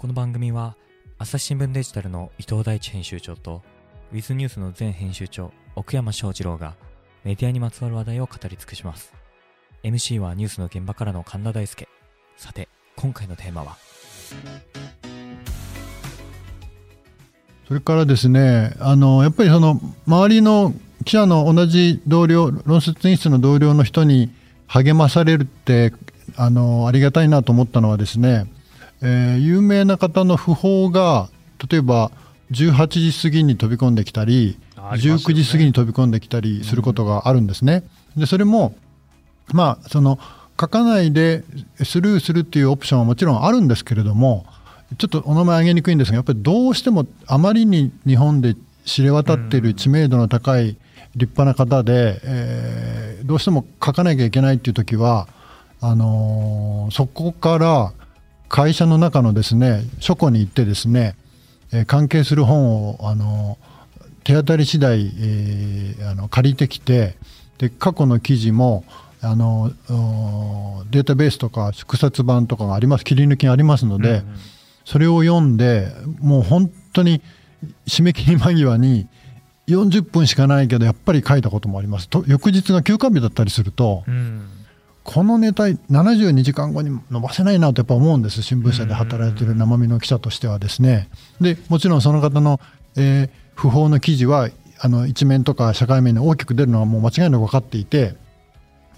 この番組は朝日新聞デジタルの伊藤大地編集長とウィズニュースの前編集長奥山翔二郎がメディアにまつわる話題を語り尽くします。MC はニュースの現場からの神田大輔。さて今回のテーマは？それからですねあのやっぱりその周りの記者の同じ同僚論説演出の同僚の人に励まされるってあのありがたいなと思ったのはですねえー、有名な方の訃報が例えば18時過ぎに飛び込んできたり、ね、19時過ぎに飛び込んできたりすることがあるんですね。でそれもまあその書かないでスルーするっていうオプションはもちろんあるんですけれどもちょっとお名前挙げにくいんですがやっぱりどうしてもあまりに日本で知れ渡っている知名度の高い立派な方で、えー、どうしても書かなきゃいけないっていう時はあのー、そこから会社の中のですね書庫に行ってですね、えー、関係する本をあの手当たり次第、えー、あの借りてきてで過去の記事もあのデータベースとか縮刷版とかがあります切り抜きがありますので、うんうん、それを読んでもう本当に締め切り間際に40分しかないけどやっぱり書いたこともあります。と翌日が休館日だったりすると、うんこのネタ72時間後に伸ばせないなとやっぱ思うんです。新聞社で働いている生身の記者としてはですね。でもちろんその方の、えー、不法の記事はあの一面とか社会面に大きく出るのはもう間違いなく分かっていて。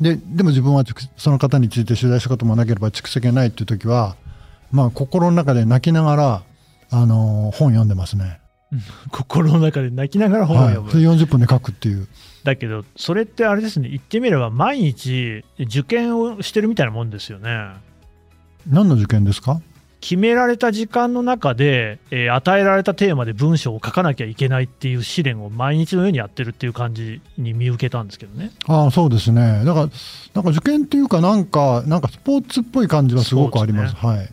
ででも自分はその方について取材したこともなければ蓄積がないっていう時はまあ心の中で泣きながらあの本読んでますね。心の中で泣きながら本を読む、はい、40分で書くっていう。だけどそれってあれですね。言ってみれば毎日受験をしてるみたいなもんですよね。何の受験ですか？決められた時間の中で、えー、与えられたテーマで文章を書かなきゃいけないっていう試練を毎日のようにやってるっていう感じに見受けたんですけどね。ああそうですね。だからなんか受験っていうかなんかなんかスポーツっぽい感じはすごくあります。すね、はい。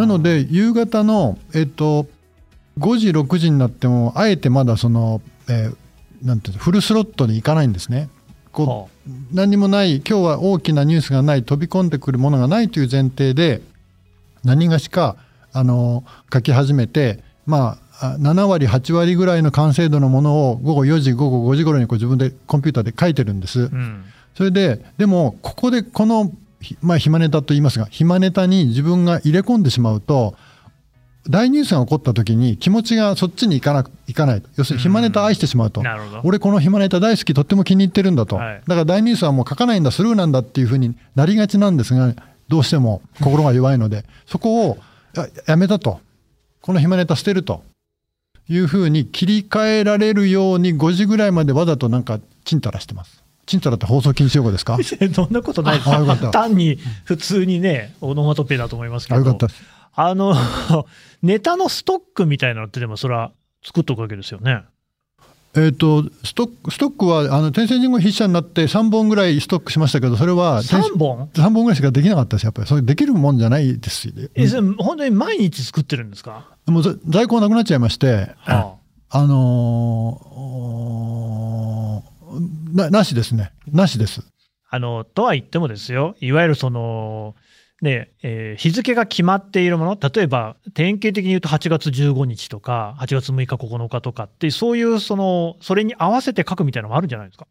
なので夕方のえっ、ー、と5時6時になってもあえてまだその、えー、なんていうフルスロットに行かないんですね。こう、何もない今日は大きなニュースがない飛び込んでくるものがないという前提で何がしかあの書き始めてまあ7割8割ぐらいの完成度のものを午後4時午後5時頃にこう自分でコンピューターで書いてるんです。うん、それででもここでこのまあ、暇ネタと言いますが暇ネタに自分が入れ込んでしまうと大ニュースが起こった時に気持ちがそっちに行かないかない要するに暇ネタ愛してしまうと、俺この暇ネタ大好きとっても気に入ってるんだと、はい、だから大ニュースはもう書かないんだスルーなんだっていうふうになりがちなんですがどうしても心が弱いのでそこをやめたと。この暇ネタ捨てるというふうに切り替えられるように5時ぐらいまでわざとなんかちんたらしてます。ちんたらって放送禁止用語ですか？そんなことないです。単に普通にねオノマトペだと思いますけど。よかったあの ネタのストックみたいなのってでもそれは作っとくわけですよね。えーと、ストックストックはあの天聖人語筆者になって3本ぐらいストックしましたけどそれは3本 ?3 本ぐらいしかできなかったですやっぱり。それできるもんじゃないですよ、えそれ本当に毎日作ってるんですか？もう在庫なくなっちゃいまして、はあ、あのー、ななしですね。なしです。あのとは言ってもですよ。いわゆるそのねえー、日付が決まっているもの、例えば典型的に言うと8月15日とか、8月6日、9日とかって、そういうその、それに合わせて書くみたいなのもあるんじゃないですか？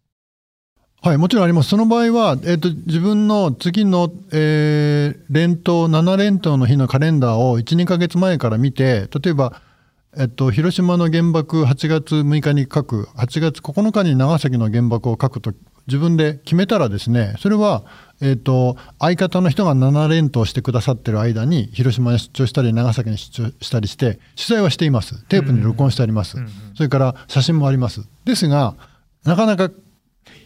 はい、もちろんあります。その場合は、えっ、ー、と、自分の次の、えー、連投、7連投の日のカレンダーを1、2か月前から見て、例えば、えっと、広島の原爆8月6日に書く、8月9日に長崎の原爆を書くと自分で決めたらですね、それは、えーと、相方の人が7連投してくださってる間に広島に出張したり長崎に出張したりして取材はしています。テープに録音してあります、うんうん、それから写真もあります。ですがなかなか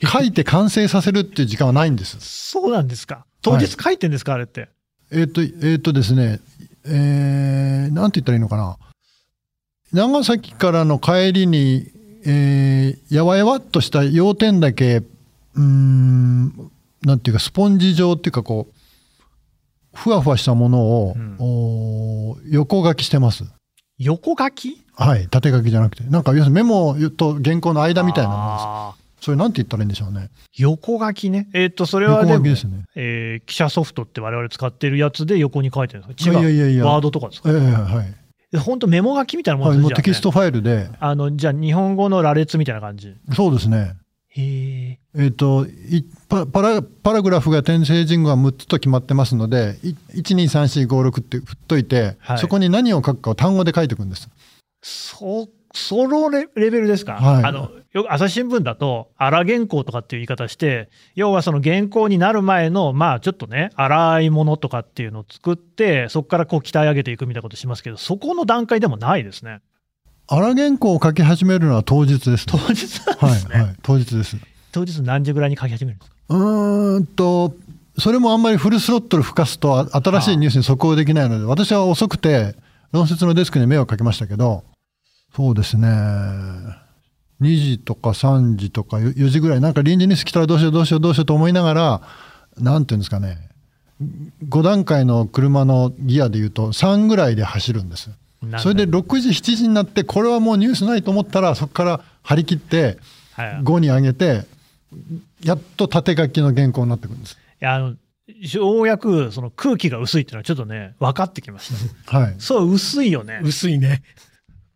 書いて完成させるっていう時間はないんです。そうなんですか。当日書いてんですか、はい、あれって。えっ、ー、とえっ、ー、とですねえー、なんて言ったらいいのかな。長崎からの帰りに、えー、やわやわっとした要点だけうんなんていうかスポンジ状っていうかこうふわふわしたものを、うん、横書きしてます。横書き？はい縦書きじゃなくてなんか要するにメモと原稿の間みたいなものです。それなんて言ったらいいんでしょうね。横書きね。えっ、と、それはでも、ですね。えー記者ソフトって我々使ってるやつで横に書いてるんですか？違う。いやいやいやワードとかですか？ええはい。で本当メモ書きみたいなもんはい、ですね。じゃあねもうテキストファイルで、あの、じゃあ日本語の羅列みたいな感じ。そうですね。へえ。えっ、といパパラ、パラグラフが転生人語が6つと決まってますので、い1、2、3、4、5、6って振っといて、はいそこに何を書くかを単語で書いていくんです。そ、そのレレベルですか、はいあの、よく朝日新聞だと、荒原稿とかっていう言い方して、要はその原稿になる前の、まあちょっとね、荒いものとかっていうのを作って、そこからこう鍛え上げていくみたいなことしますけど、そこの段階でもないですね。荒原稿を書き始めるのは当日です、当日ですね。はい、はい、当日です。当日何時ぐらいに書き始めるんですか？うーんと、それもあんまりフルスロットル吹かすと、あ新しいニュースに速報できないので、私は遅くて、論説のデスクに目をかけましたけど、そうですね、2時とか3時とか4時ぐらい、なんか臨時ニュース来たらどうしようどうしようどうしようと思いながら、なんていうんですかね、5段階の車のギアでいうと3ぐらいで走るんです。それで6時、7時になって、これはもうニュースないと思ったら、そこから張り切って、はい、い5に上げて、やっと縦書きの原稿になってくるんです。やあのようやくその空気が薄いっていうのはちょっとね、分かってきました。はい。そう、薄いよね。薄いね。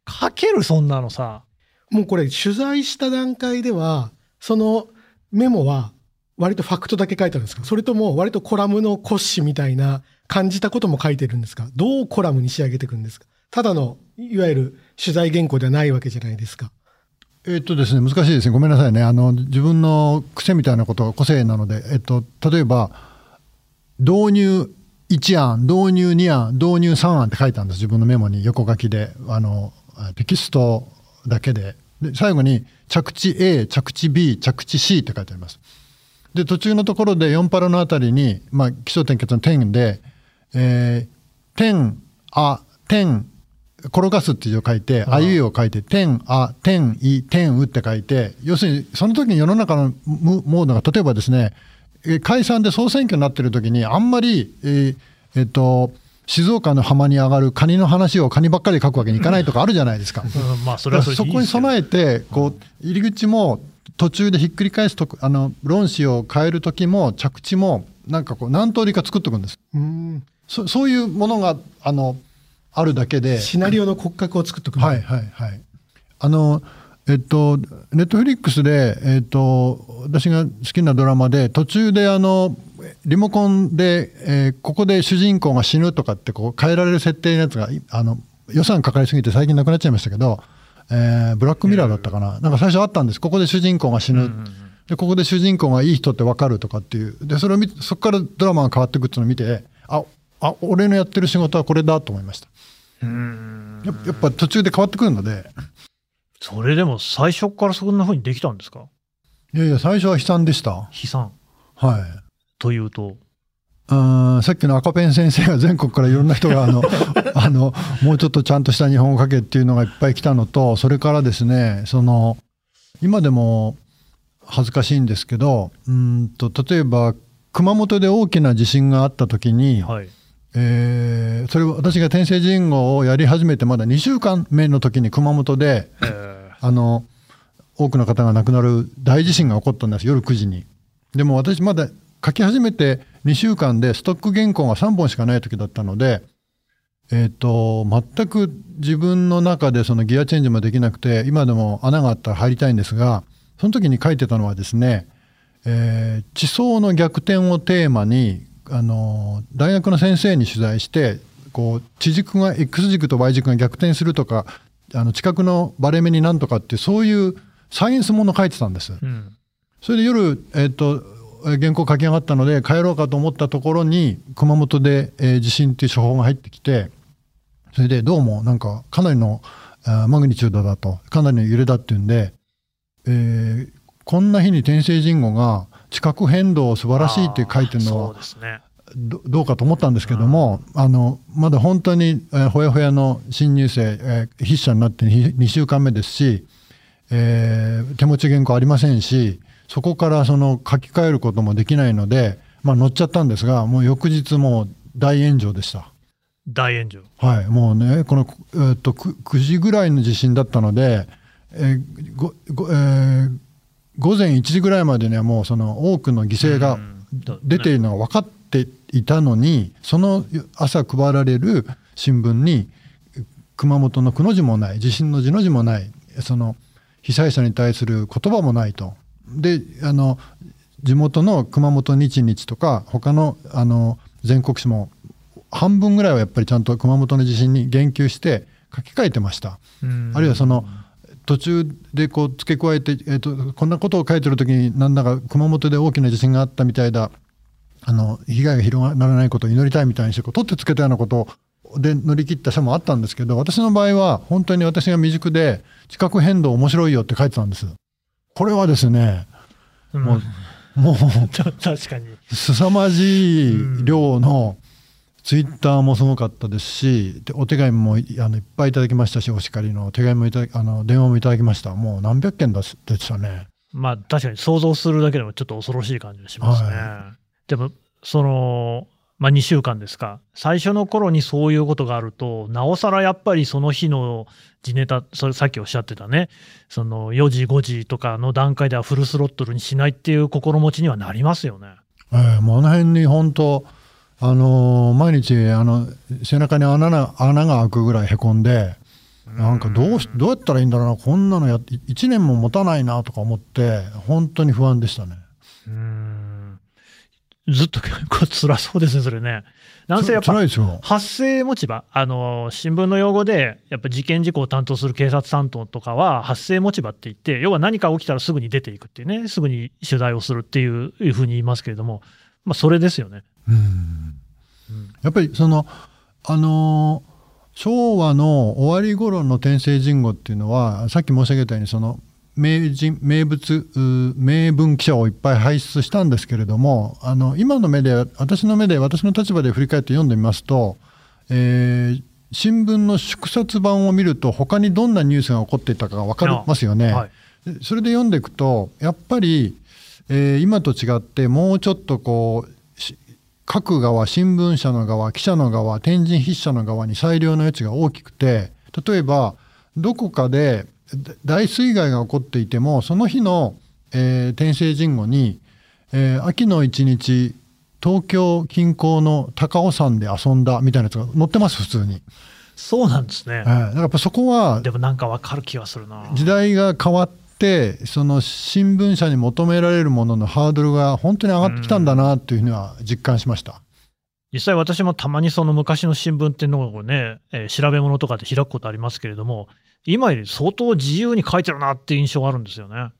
書ける、そんなのさ。もうこれ取材した段階では、そのメモは割とファクトだけ書いてあるんですか？それとも割とコラムの骨子みたいな感じたことも書いてるんですか？どうコラムに仕上げていくんですか？ただの、いわゆる取材原稿ではないわけじゃないですか。えっとですね、難しいですね。ごめんなさいね。あの、自分の癖みたいなことが個性なので、えっと、例えば、導入1案、導入2案、導入3案って書いたんです。自分のメモに横書きで、あの、テキストだけで。で、最後に、着地 A、着地 B、着地 C って書いてあります。で、途中のところで4パラのあたりに、まあ、基礎点結の点で、えー、点、あ、点、転がすっていう字を書いて、あいうえを書いて、点、あ、点、い、点、うって書いて、要するに、その時に世の中のムモードが、例えばですね、えー解散で総選挙になってる時に、あんまり、えーえっと、静岡の浜に上がるカニの話をカニばっかり書くわけにいかないとか あるじゃないですか。うん、まあ、それはそこに備えてこう入り口も途中でひっくり返すとあの論旨を変える時も着地もなんかこう何通りか作っておくんですうん。そそういうものがあのあるだけでシナリオの骨格を作っておく。はいはいはい。あのえっとネットフリックスでえっと私が好きなドラマで途中であのリモコンで、えーここで主人公が死ぬとかってこう変えられる設定のやつがいあの予算かかりすぎて最近なくなっちゃいましたけど、えーブラックミラーだったかな、なんか最初あったんです。ここで主人公が死ぬ、でここで主人公がいい人って分かるとかっていう。でそれを見てそこからドラマが変わっていくっていうのを見てああ俺のやってる仕事はこれだと思いましたうん。やっぱやっぱ途中で変わってくるので。それでも最初からそんな風にできたんですか？いやいや最初は悲惨でした。悲惨。はい。というと？うーんさっきの赤ペン先生が全国からいろんな人があの あのもうちょっとちゃんとした日本語書けっていうのがいっぱい来たのとそれからですねその今でも恥ずかしいんですけどうーんと例えば熊本で大きな地震があった時に、はい。えーそれを私が天聖人語をやり始めてまだ2週間目の時に熊本でえあの多くの方が亡くなる大地震が起こったんです夜9時に。でも私まだ書き始めて2週間でストック原稿が3本しかない時だったので、えっと全く自分の中でそのギアチェンジもできなくて今でも穴があったら入りたいんですがその時に書いてたのはですね、えー地層の逆転をテーマにあの大学の先生に取材してこう地軸が X 軸と Y 軸が逆転するとかあの近くのバレ目になんとかってそういうサイエンスもの書いてたんです。ーうん。それで夜、えっとえー原稿書き上がったので帰ろうかと思ったところに熊本で、えー地震っていう処方が入ってきてそれでどうもなんかかなりのマグニチュードだとかなりの揺れだっていうんで、えーこんな日に天聖人語が地殻変動素晴らしいって書いてるのはね。どどうかと思ったんですけども、あのまだ本当に、えーほやほやの新入生、えー筆者になって2週間目ですし、えー手持ち原稿ありませんしそこからその書き換えることもできないので、まあ、乗っちゃったんですがもう翌日もう大炎上でした。大炎上。はい、もうね、この、えーっと 9, 9時ぐらいの地震だったので、えーごごえー午前1時ぐらいまでにはもうその多くの犠牲が出ているのが分かっていたのにその朝配られる新聞に熊本のくの字もない地震の字の字もないその被災者に対する言葉もないと。であの地元の熊本日日とか他のあの全国紙も半分ぐらいはやっぱりちゃんと熊本の地震に言及して書き換えてました。あるいはその途中でこう付け加えて、えーと、こんなことを書いてる時になんだか熊本で大きな地震があったみたいだ。あの被害が広がらないことを祈りたいみたいにしてこう取ってつけたようなことで乗り切った社もあったんですけど私の場合は本当に私が未熟で地殻変動面白いよって書いてたんです。これはですね、うん、もうもう 確かに。凄まじい量の、ツイッターもすごかったですしお手紙もあのいっぱいいただきましたしお叱りの手紙もいたあの電話もいただきました。もう何百件でしたね。まあ確かに想像するだけでもちょっと恐ろしい感じがしますね、はい、でもそのまあ、2週間ですか、最初の頃にそういうことがあると、なおさらやっぱりその日の地ネタ、それさっきおっしゃってたね、その4時、5時とかの段階ではフルスロットルにしないっていう心持ちにはなりますよね。ええもうあの辺に本当、あのー、毎日あの背中に穴が穴が開くぐらいへこんで、なんかどうしどうやったらいいんだろうな、こんなのやって1年も持たないなとか思って、本当に不安でしたね。うんずっと結構辛そうですね、それね。なんせやっぱ、発生持ち場、あの、新聞の用語で、やっぱ事件事故を担当する警察担当とかは、発生持ち場って言って、要は何か起きたらすぐに出ていくっていうね、すぐに取材をするっていういうふうに言いますけれども、まあ、それですよね。うん。やっぱりその、あの昭和の終わり頃の天聖人語っていうのは、さっき申し上げたように、その、名人名物名文記者をいっぱい輩出したんですけれどもあの今の目で私の目で私の立場で振り返って読んでみますと、えー、新聞の縮刷版を見ると他にどんなニュースが起こっていたかが分かりますよね。はい、それで読んでいくとやっぱり、えー、今と違ってもうちょっとこう各側新聞社の側記者の側天神筆者の側に裁量の余地が大きくて例えばどこかで大水害が起こっていてもその日の、えー、天聖人語に、えー、秋の一日東京近郊の高尾山で遊んだみたいなやつが載ってます普通に。そうなんですね。えー、だからやっぱそこはでもなんかわかる気がするな。時代が変わってその新聞社に求められるもののハードルが本当に上がってきたんだなというふうには実感しました。実際私もたまにその昔の新聞っていうのをね、えー、調べ物とかで開くことありますけれども、今より相当自由に書いてるなっていう印象があるんですよね。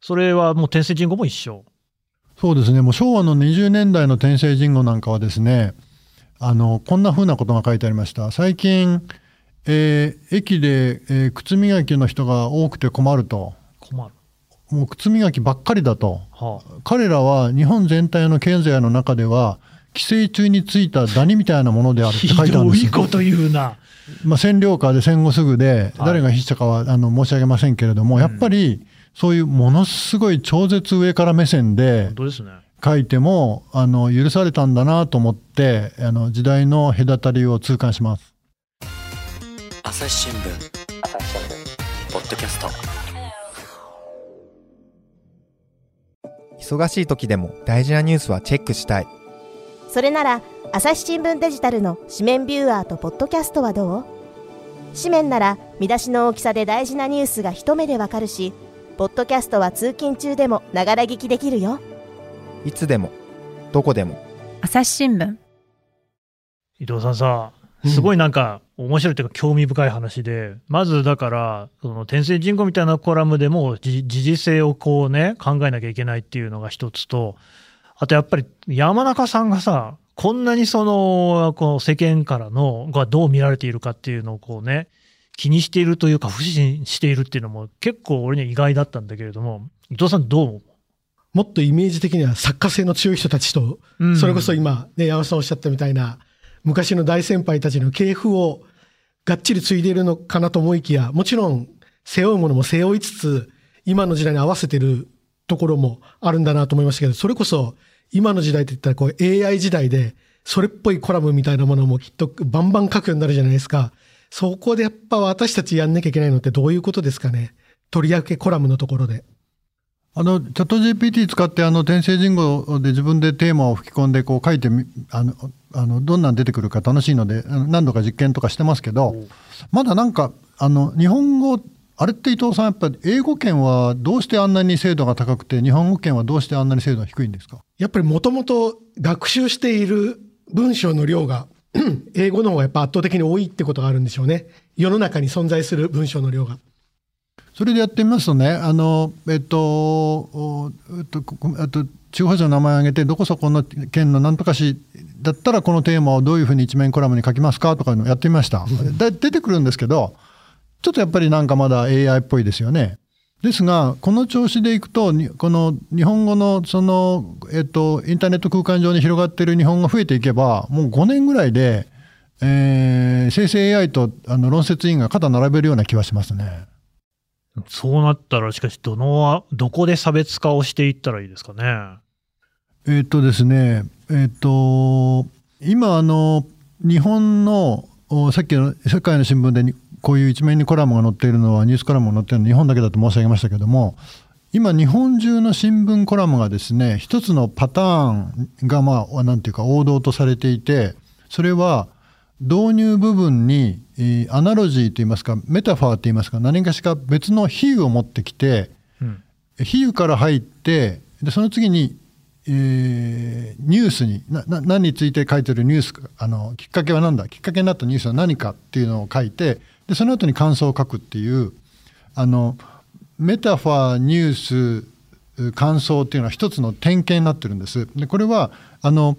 それはもう天聖人語も一緒。そうですね。もう昭和の20年代の天聖人語なんかはですね、あの、こんな風なことが書いてありました。最近、えー、駅で、えー、靴磨きの人が多くて困ると。困る。もう靴磨きばっかりだと。はあ、彼らは日本全体の経済の中では、寄生虫についたダニみたいなものであるって書いてあるんですよ。ひどいこと言うな。まあ、占領下で戦後すぐで、誰が筆者かはあの申し上げませんけれども、やっぱりそういうものすごい超絶上から目線で書いてもあの許されたんだなと思ってあの時代の隔たりを痛感します朝日新聞ポッドキャスト忙しい時でも大事なニュースはチェックしたいそれなら朝日新聞デジタルの紙面ビューアーとポッドキャストはどう？紙面なら見出しの大きさで大事なニュースが一目でわかるし、ポッドキャストは通勤中でもながら聞きできるよ。いつでも、どこでも。朝日新聞。伊藤さんさ、すごいなんか面白いというか興味深い話で、うん、まずだから、その天聖人口みたいなコラムでも時事性をこうね、考えなきゃいけないっていうのが一つと、あとやっぱり山中さんがさ、こんなにその、この世間からの、がどう見られているかっていうのをこうね、気にしているというか、不信しているっていうのも結構俺には意外だったんだけれども、伊藤さんどう思う？もっとイメージ的には作家性の強い人たちと、うん、それこそ今、ね、山下さんおっしゃったみたいな、昔の大先輩たちの系譜をがっちり継いでいるのかなと思いきや、もちろん背負うものも背負いつつ、今の時代に合わせてるところもあるんだなと思いましたけど、それこそ今の時代って言ったらこう AI 時代で、それっぽいコラムみたいなものもきっとバンバン書くようになるじゃないですか。そこでやっぱ私たちやんなきゃいけないのってどういうことですかね。取り分けコラムのところで。あのチャット GPT 使ってあの転生人語で自分でテーマを吹き込んでこう書いてみあのあのどんなん出てくるか楽しいので何度か実験とかしてますけどまだなんかあの日本語あれって伊藤さんやっぱり英語圏はどうしてあんなに精度が高くて日本語圏はどうしてあんなに精度が低いんですか？やっぱりもともと学習している文章の量が 英語の方がやっぱ圧倒的に多いってことがあるんでしょうね。世の中に存在する文章の量が。それでやってみますとね、あの、えっと、おえっと、こあと、地方省の名前を挙げて、どこそこの県のなんとか市だったら、このテーマをどういうふうに一面コラムに書きますかとかのをやってみました。だ出てくるんですけど、ちょっとやっぱりなんかまだ AI っぽいですよね。ですが、この調子でいくと、にこの日本語のその、えっと、インターネット空間上に広がっている日本語が増えていけば、もう5年ぐらいで、えー生成 AI とあの論説委員が肩並べるような気はしますね。そうなったら、しかし、どの、どこで差別化をしていったらいいですかね？えっとですね、えっと、今、あの、日本の、さっきの世界の新聞でこういう一面にコラムが載っているのは、ニュースコラムが載っているのは日本だけだと申し上げましたけども、今、日本中の新聞コラムがですね、一つのパターンが、まあ、なんていうか、王道とされていて、それは、導入部分に、アナロジーといいますか、メタファーといいますか、何かしか別の比喩を持ってきて、うん。比喩から入ってでその次に、えーニュースになな何について書いてるニュースかあのきっかけは何だきっかけになったニュースは何かっていうのを書いてでその後に感想を書くっていうあのメタファーニュース感想っていうのは一つの典型になってるんです。でこれはあの、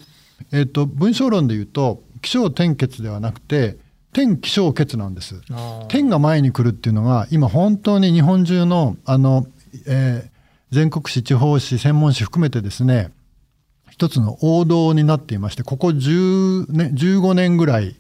えっと文章論で言うと起承転結ではなくて転起承結なんです。天が前に来るっていうのが今本当に日本中のあの、えー全国紙地方紙専門紙含めてですね一つの王道になっていましてここ10年15年ぐらい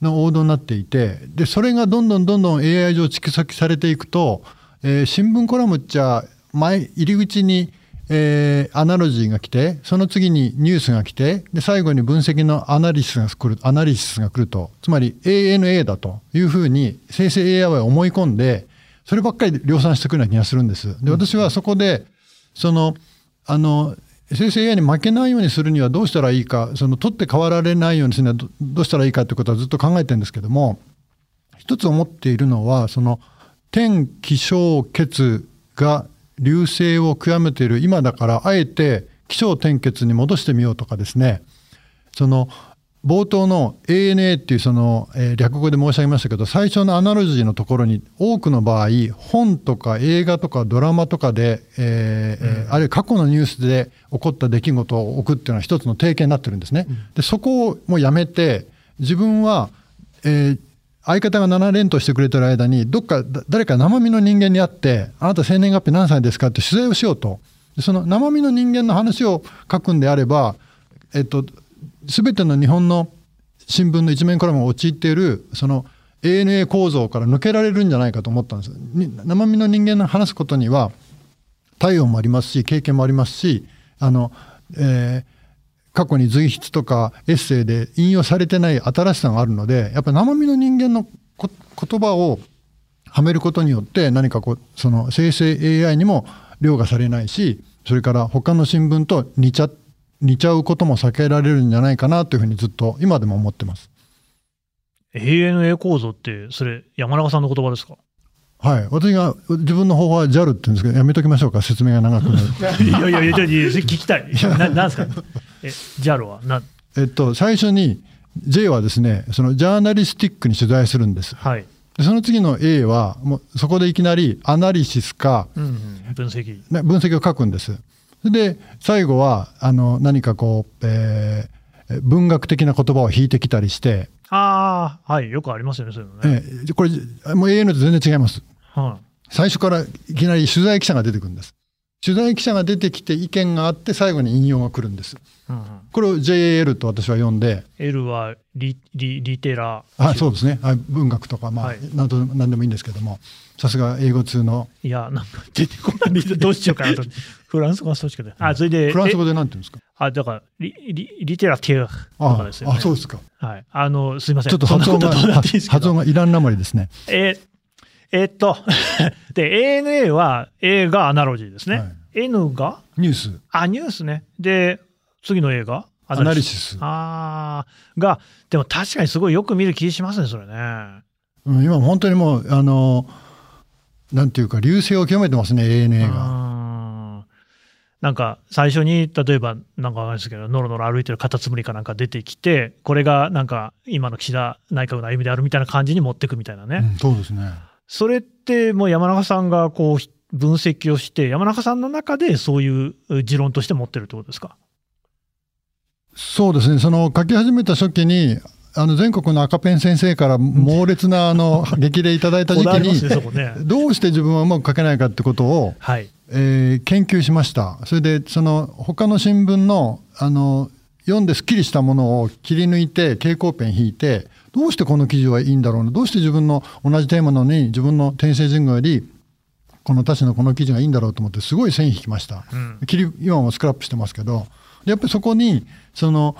の王道になっていてでそれがどんどんどんどん AI 上蓄積されていくと、えー新聞コラムっちゃ前入り口にえーアナロジーが来てその次にニュースが来てで最後に分析のアナリシスが来るアナリシスが来るとつまり ANA だというふうに生成 AI は思い込んでそればっかりで量産してくるような気がするんです。で私はそこでそのあの生成 AI に負けないようにするにはどうしたらいいかその取って代わられないようにするにはどどうしたらいいかということはずっと考えてるんですけども一つ思っているのはその天気象血が流星を極めている今だからあえて気象転結に戻してみようとかですねその冒頭の ANA っていうその、えー略語で申し上げましたけど最初のアナロジーのところに多くの場合本とか映画とかドラマとかで、えーえーあるいは過去のニュースで起こった出来事を置くっていうのは一つの定型になってるんですね。でそこをもうやめて自分は、えー相方が7連としてくれてる間にどっか誰か生身の人間に会ってあなた生年月日何歳ですか？って取材をしようと。その生身の人間の話を書くんであれば、えっと、全ての日本の新聞の一面コラムが陥っているその ANA 構造から抜けられるんじゃないかと思ったんです。生身の人間の話すことには体温もありますし経験もありますしあの、えー過去に随筆とかエッセイで引用されてない新しさがあるのでやっぱり生身の人間の言葉をはめることによって何かこうその生成 AI にも凌駕されないしそれから他の新聞と似ちゃ似ちゃうことも避けられるんじゃないかなというふうにずっと今でも思ってます。ANA 構造って、それ、山中さんの言葉ですか？はい、私が自分の方法は JAL って言うんですけどやめときましょうか説明が長くなる。いやいやいや、聞きたい。ななんですか？え、JAL は？な、えっと最初に J はですねそのジャーナリスティックに取材するんです。はい。でその次の A はもうそこでいきなりアナリシスかうんうん、分析。ね分析を書くんです。で最後はあの何かこう、えー文学的な言葉を引いてきたりして、ああ、はい、よくありますよね、そういうのね。えーこれもう AN と全然違います。は最初からいきなり取材記者が出てくるんです。取材記者が出てきて意見があって最後に引用が来るんです。いうんうん、これを JAL と私は呼んで、L はリリリテラあそうですね、あ文学とか、まあはいなんと何でもいいんですけども、さすが英語通の、いや、なんか出てこない。どうしようかなと。フランス語はそうしかない。あ、それで、フランス語えでなんて言うんですか？あ、だから、リリリテラティアとあかですよね。あ、そうですか。はい。あの、すいません。ちょっと発音が、発音がイランなまりですね。えーえーっと、で、ANA は A がアナロジーですね。はい N が？ニュースあ、ニュースね。で、次の映画？アナリシス、あーが、でも確かにすごいよく見る気しますね、それね。うん、今本当にもうあのなんていうか流星を極めてますね ANA が。うんなんか最初に例えばなんかわかんないですけどのろのろ歩いてるカタツムリかなんか出てきてこれがなんか今の岸田内閣の歩みであるみたいな感じに持っていくみたいなね、うん、そうですね。それってもう山中さんがこう分析をして山中さんの中でそういう持論として持ってるってことですか？そうですね、その書き始めた初期に、あの全国の赤ペン先生から猛烈な あの激励いただいた時期に、どうして自分はうまく書けないかってことを、はい。えー研究しました。それで、その他の新聞のあの読んですっきりしたものを切り抜いて、蛍光ペン引いて、どうしてこの記事はいいんだろうな、どうして自分の同じテーマなのに、自分の天聖人語より、この他誌のこの記事がいいんだろうと思って、すごい線引きました。うん。切り今もスクラップしてますけど、でやっぱりそこに、その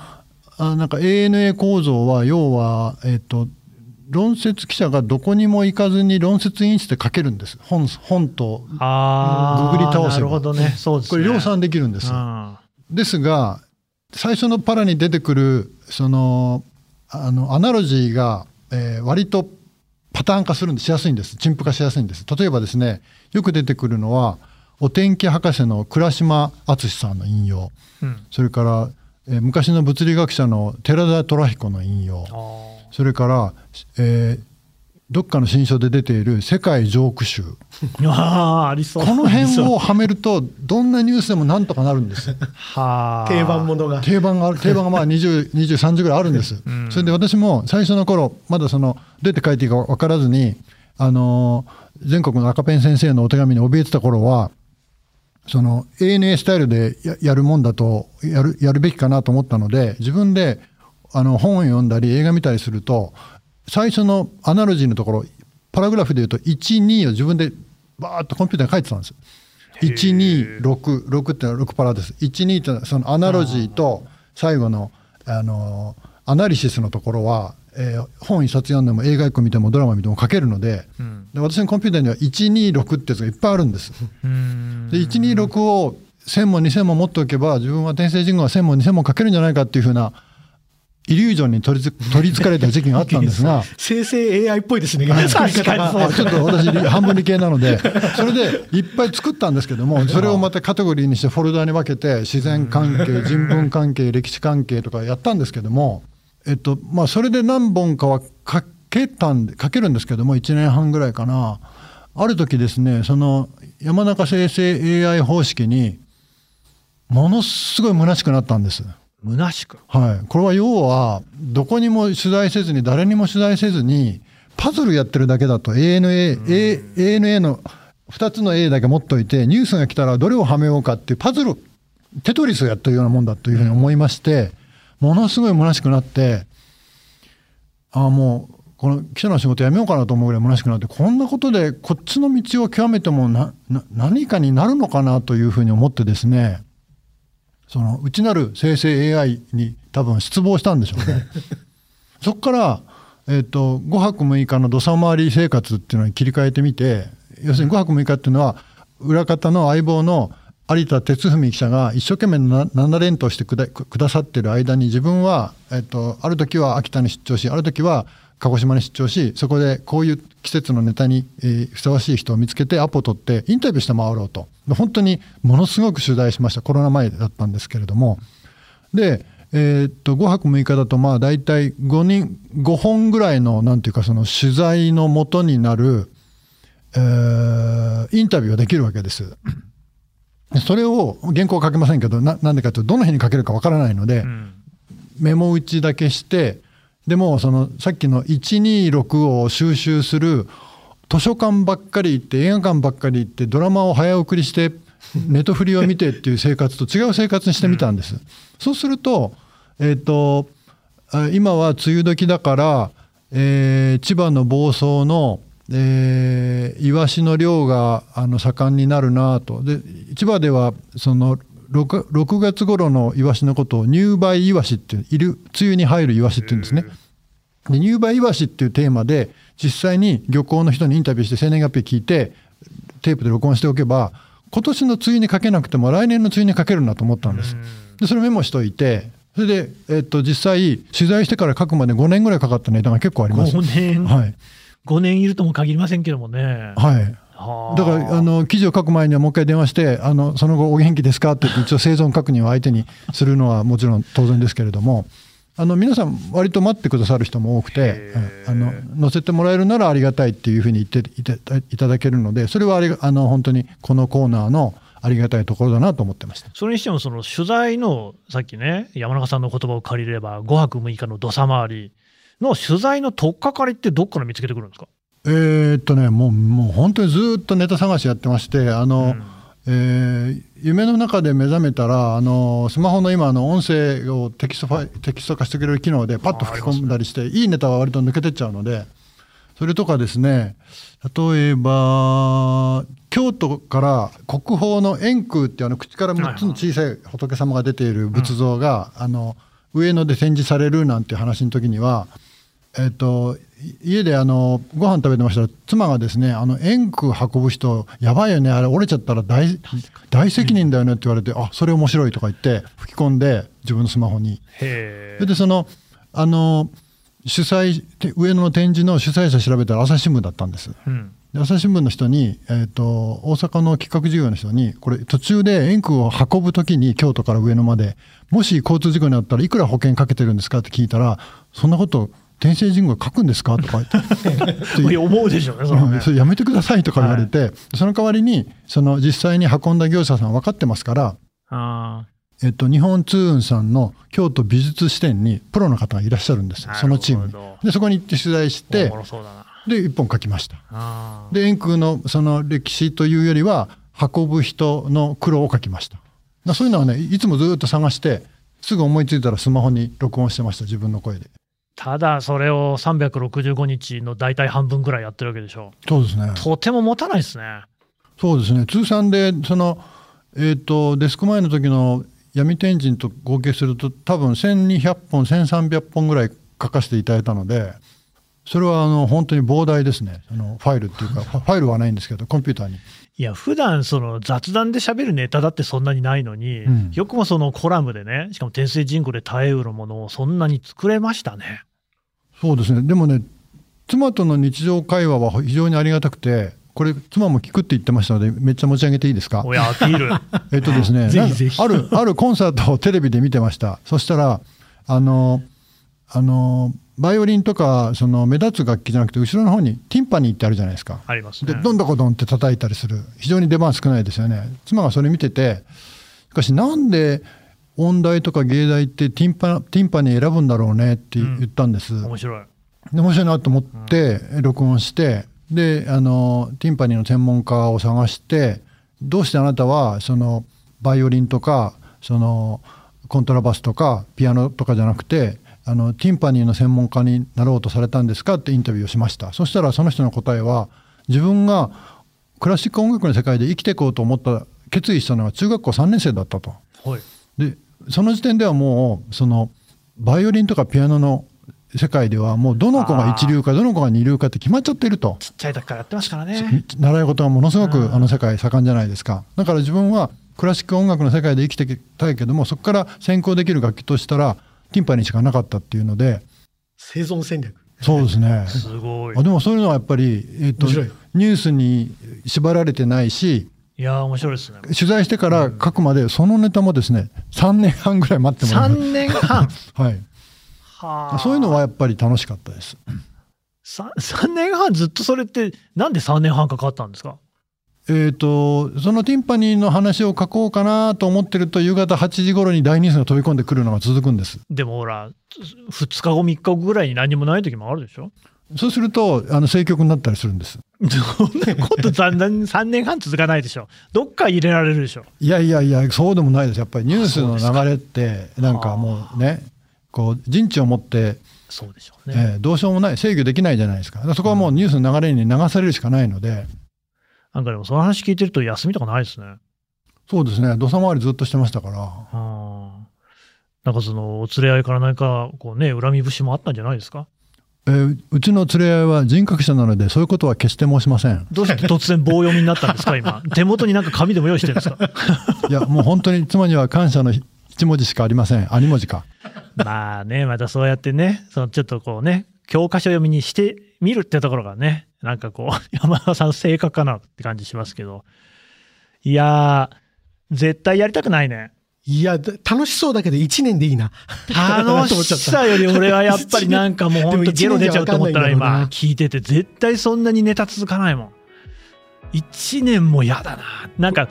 あなんか ANA 構造は、要は、えっと、論説記者がどこにも行かずに論説委員室で書けるんです、本本と、あググり倒せば。なるほどね。そうですね。これ、量産できるんです。うん。ですが、最初のパラに出てくる、その、あの、アナロジーが、えー割とパターン化するんでしやすいんです。陳腐化しやすいんです。例えばですね、よく出てくるのは、お天気博士の倉島敦さんの引用、うんそれから、えー昔の物理学者の寺田虎彦の引用それから、えーどっかの新書で出ている世界ジョーク集。あーありそうこの辺をはめると、どんなニュースでもなんとかなるんです。はあ定番ものが。定番がある 定番がまあ20 23時ぐらいあるんです、うんそれで私も最初の頃まだそのどうやって書いていいか分からずに、あのー全国の赤ペン先生のお手紙に怯えてた頃はその ANA スタイルでややるもんだとやるやるべきかなと思ったので自分であの本を読んだり映画見たりすると最初のアナロジーのところパラグラフで言うと12を自分でバーッとコンピューターに書いてたんです。126、6ってのは6パラです。12ってそのアナロジーと最後の、あのアナリシスのところは、えー本一冊読んでも映画一個見てもドラマ見ても書けるので、うんで私のコンピューターには126ってやつがいっぱいあるんです。うんで126を1000も2000も持っておけば自分は天聖人語は1000も2000も書けるんじゃないかっていうふうなイリュージョンに取りつ 取りつかれた時期があったんですが。生成 AI っぽいですね。はい作り方が。確かにちょっと 私半分理系なので。それでいっぱい作ったんですけどもそれをまたカテゴリーにしてフォルダに分けて自然関係人文関係歴史関係とかやったんですけども、えっとまあ、それで何本かは書けたんで書けるんですけども1年半ぐらいかな。ある時ですねその山中生成 AI 方式にものすごい虚しくなったんです。虚しく。はい、これは要はどこにも取材せずに誰にも取材せずにパズルやってるだけだと。ANA, A ANA の2つの A だけ持っといてニュースが来たらどれをはめようかっていうパズルテトリスをやってるようなもんだというふうに思いましてものすごい虚しくなってああもうこの記者の仕事やめようかなと思うぐらい虚しくなってこんなことでこっちの道を極めてもなな何かになるのかなというふうに思ってですねその内なる生成 AI に多分失望したんでしょうね。そこから、えっと5泊6日の土佐回り生活っていうのに切り替えてみて要するに5泊6日っていうのは裏方の相棒の有田哲文記者が一生懸命な7連投してくだくださってる間に自分は、えっとある時は秋田に出張しある時は鹿児島に出張しそこでこういう季節のネタに、えーふさわしい人を見つけてアポを取ってインタビューして回ろうと。本当にものすごく取材しました。コロナ前だったんですけれども。で、えーっと5泊6日だとまあ大体5人5本ぐらいのなんていうかその取材の元になる、えーインタビューができるわけです。でそれを原稿は書けませんけどななんでかというとどの日に書けるかわからないので、うん。メモ打ちだけしてでもそのさっきの126を収集する図書館ばっかり行って映画館ばっかり行ってドラマを早送りしてネトフリを見てっていう生活と違う生活にしてみたんです。そうすると,、えー、と今は梅雨時だから、えー千葉の房総の、えーイワシの漁があの盛んになるなとで千葉ではその 6, 6月頃のイワシのことを入梅イワシっていういる梅雨に入るイワシっていうんですね。で入梅イワシっていうテーマで実際に漁港の人にインタビューして生年月日聞いてテープで録音しておけば今年の梅雨にかけなくても来年の梅雨にかけるなと思ったんです。でそれメモしといてそれで、えっと実際取材してから書くまで5年ぐらいかかったネタが結構あります。5年、はい、5年いるとも限りませんけどもね。はいはあだからあの記事を書く前にはもう一回電話してあのその後お元気ですか？って 一応生存確認を相手にするのはもちろん当然ですけれどもあの皆さん割と待ってくださる人も多くてあの載せてもらえるならありがたいっていうふうに言っていただけるのでそれはああの本当にこのコーナーのありがたいところだなと思ってました。それにしても、その取材の、さっきね、山中さんの言葉を借りれば、5泊6日の土佐回りの取材の取っかかりってどっから見つけてくるんですか？えーっとねもうもう本当にずっとネタ探しやってましてあの、うん。えー夢の中で目覚めたらあのスマホの今あの音声をテキストファイテキスト化してくれる機能でパッと吹き込んだりして、いいネタは割と抜けてっちゃうのでそれとかですね例えば京都から国宝の円空っていうあの口から6つの小さい仏様が出ている仏像が、あの上野で展示されるなんて話の時には、えっとい家であのご飯食べてましたら妻がですねあの円空運ぶ人やばいよねあれ折れちゃったら大大責任だよねって言われて、あそれ面白いとか言って吹き込んで自分のスマホに。へでそのあの主催て上野の展示の主催者調べたら朝日新聞だったんです。うん、で朝日新聞の人に、えー、と大阪の企画事業の人にこれ途中で円空を運ぶ時に京都から上野までもし交通事故になったらいくら保険かけてるんですかって聞いたらそんなこと天聖神宮書くんですか？とか。言っていや思うでしょうね、そね。うん。それやめてください。とか言われて、その代わりにその実際に運んだ業者さん分かってますから、あえっと、日本通運さんの京都美術支店にプロの方がいらっしゃるんですーそのチームでそこに行って取材して。で一本書きました。で円空のその歴史というよりは運ぶ人の苦労を書きました。だそういうのはねいつもずっと探してすぐ思いついたらスマホに録音してました自分の声でただ、それを365日の大体半分ぐらいやってるわけでしょ。そうですねとても持たないですね。そうですね通算でその、えー、とデスク前の時の闇天神と合計すると多分1200本1300本ぐらい書かせていただいたのでそれはあの本当に膨大ですねそのファイルっていうか ファイルはないんですけどコンピューターにいや、普段その雑談で喋るネタだってそんなにないのに、うんよくもそのコラムでね、しかも天水人口で耐えうるものをそんなに作れましたね。そうですねでもね妻との日常会話は非常にありがたくてこれ妻も聞くって言ってましたのでめっちゃ持ち上げていいですか？おや、アピール。えっとですね、ぜひぜひなんかあるあるコンサートをテレビで見てました。そしたらあのあのバイオリンとかその目立つ楽器じゃなくて後ろの方にティンパニーってあるじゃないですか。ありますねで。どんどこどんって叩いたりする非常に出番少ないですよね。妻がそれ見ててしかしなんで音大とか芸大ってティンパティンパニー選ぶんだろうねって言ったんです。面白い。で面白いなと思って録音して、であのティンパニーの専門家を探してどうしてあなたはそのバイオリンとかそのコントラバスとかピアノとかじゃなくてあのティンパニーの専門家になろうとされたんですかってインタビューをしましたそしたらその人の答えは自分がクラシック音楽の世界で生きていこうと思った決意したのは中学校3年生だったと。はい。でその時点ではもうそのバイオリンとかピアノの世界ではもうどの子が一流かどの子が二流かって決まっちゃってると。ちっちゃい時からやってますからね。習い事がものすごうんくあの世界盛んじゃないですか。だから自分はクラシック音楽の世界で生きていきたいけどもそこから先行できる楽器としたらティンパニーしかなかったっていうので。生存戦略。そうですね。すごい。あ。でもそういうのはやっぱり、えー、とニュースに縛られてないしいやー、面白いですね。取材してから書くまでそのネタもですね3年半ぐらい待ってもらいま3年半？す、はい、はあ。そういうのはやっぱり楽しかったです。さ3年半ずっとそれって、なんで3年半かかったんですか？えー、とそのティンパニーの話を書こうかなと思ってると夕方8時頃に大ニュースが飛び込んでくるのが続くんです。でもほら、2日後、3日後ぐらいに何もない時もあるでしょ？そうするとあの政局になったりするんですそんなこと残念 3年半続かないでしょ。どっか入れられるでしょ。いやいやいやそうでもないですやっぱりニュースの流れってなんかもうねこう陣地を持って、そうでしょうね。えーどうしようもない制御できないじゃないですかだからそこはもうニュースの流れに流されるしかないのでなんかでもその話聞いてると休みとかないですね。そうですね土佐回りずっとしてましたからはあなんかその、お連れ合いから何か、こうね、恨み節もあったんじゃないですかえーうちの連れ合いは人格者なのでそういうことは決して申しませんどうして突然棒読みになったんですか、今？手元になんか紙でも用意してるんですか？いやもう本当に妻には感謝の一文字しかありませんあ二文字かまあね、またそうやってね、そのちょっとこうね、教科書読みにしてみるってところがね、なんかこう、山田さんの性格かなって感じしますけど。いやー、絶対やりたくないね。いや、だ楽しそうだけど1年でいいな。楽しさより俺はやっぱりなんかもう本当 ゲロ出ちゃうと思ったら今聞いてて絶対そんなにネタ続かないもん。1年も嫌だな。なんか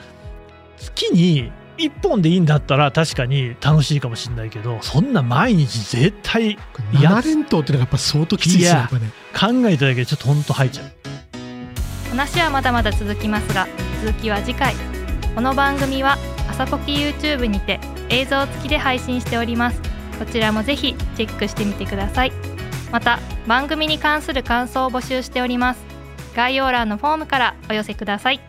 月に1本でいいんだったら確かに楽しいかもしれないけど、そんな毎日絶対や7連投ってのがやっぱ相当きついですね。考えただけでちょっとほんと吐いちゃう。話はまだまだ続きますが続きは次回この番組は朝ポキ YouTube にて映像付きで配信しております。こちらもぜひチェックしてみてください。また番組に関する感想を募集しております。概要欄のフォームからお寄せください。